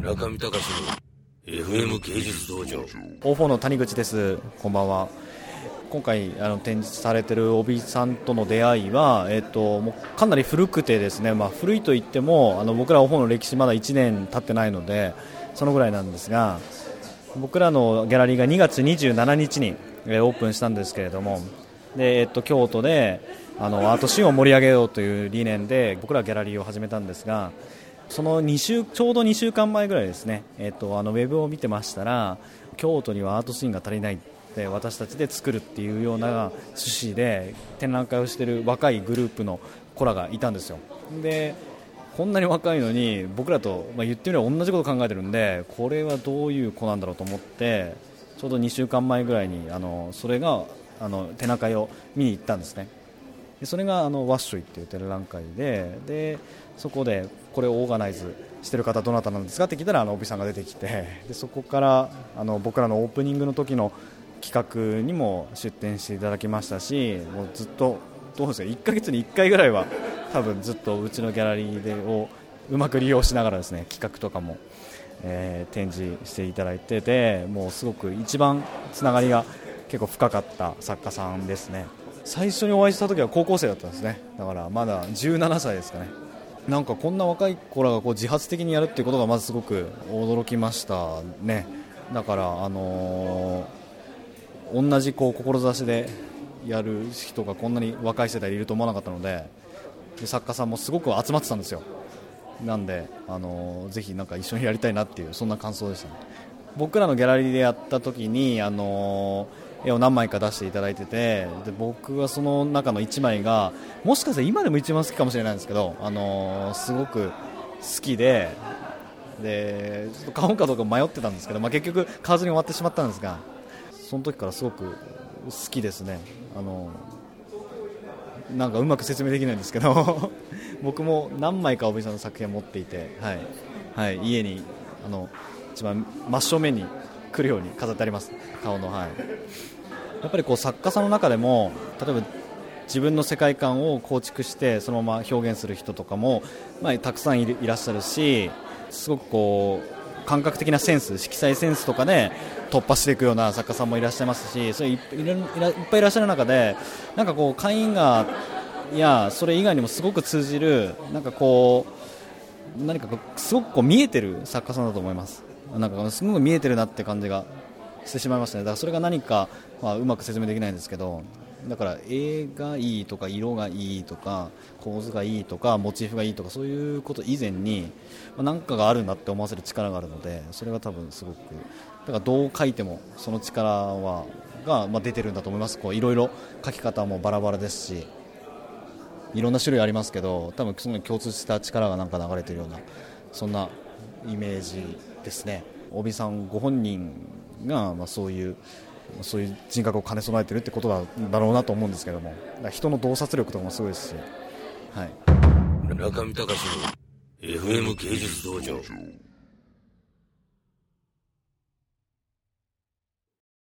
中見隆の FM 芸術道場。O4 の谷口です。こんばんは。今回あの展示されている帯さんとの出会いは、えっと、もうかなり古くてですね、まあ、古いといってもあの僕ら O4 の歴史まだ1年経ってないのでそのぐらいなんですが僕らのギャラリーが2月27日にえーオープンしたんですけれどもで、えっと、京都であのアートシーンを盛り上げようという理念で僕らギャラリーを始めたんですがその2週ちょうど2週間前ぐらいですね、えっと、あのウェブを見てましたら京都にはアートシーンが足りないって私たちで作るっていうような趣旨で展覧会をしている若いグループの子らがいたんですよ。でこんなに若いのに僕らと、まあ、言ってみれば同じこと考えてるんでこれはどういう子なんだろうと思ってちょうど2週間前ぐらいにあのそれがあの展覧会を見に行ったんですねでそれがあのワッシュイっていう展覧会ででそこでこれをオーガナイズしてる方どなたなんですかって聞いたらあの帯さんが出てきてでそこからあの僕らのオープニングの時の企画にも出展していただきましたしもうずっとどうですか1ヶ月に1回ぐらいは多分ずっとうちのギャラリーでをうまく利用しながらですね企画とかも、えー展示していただいててもうすごく一番つながりが結構深かった作家さんですね。最初にお会いした時は高校生だったんですね。だからまだ17歳ですかね。なんかこんな若い子らがこう自発的にやるっていうことがまずすごく驚きましたね。だからあのー同じこう志でやる人がこんなに若い世代いると思わなかったのでで作家さんもすごく集まってたんですよ。なんで、あのぜひなんか一緒にやりたいなっていうそんな感想でしたね。僕らのギャラリーでやった時に、あの絵を何枚か出していただいててで僕はその中の1枚がもしかしたら今でも一番好きかもしれないんですけど、あのすごく好きででちょっと買おうかどうか迷ってたんですけど、まあ、結局買わずに終わってしまったんですがその時からすごく好きですね。あのなんかうまく説明できないんですけど 僕も何枚か帯さんの作品を持っていて、はいはい、家にあの一番真正面に来るように飾ってあります。顔の、はい、やっぱりこう作家さんの中でも例えば自分の世界観を構築してそのまま表現する人とかも、まあ、たくさんいらっしゃるしすごくこう感覚的なセンス色彩センスとかで突破していくような作家さんもいらっしゃいますしそれいっいっぱいいらっしゃる中でなんかこう会員がいやそれ以外にもすごく通じるなんかこう何かすごくこう見えてる作家さんだと思います。なんかすごく見えてるなって感じがしてしまいましたね。だからそれが何か、まあ、うまく説明できないんですけどだから絵がいいとか色がいいとか構図がいいとかモチーフがいいとかそういうこと以前に何かがあるなって思わせる力があるのでそれが多分すごくだからどう描いてもその力はがまあ出てるんだと思います。こういろいろ描き方もバラバラですしいろんな種類ありますけど多分その共通した力がなんか流れてるようなそんなイメージですね。帯さんご本人がまあそういうそういう人格を兼ね備えているってことだろうなと思うんですけども。人の洞察力とかもすごいですし、はい、中見隆の FM 芸術道場。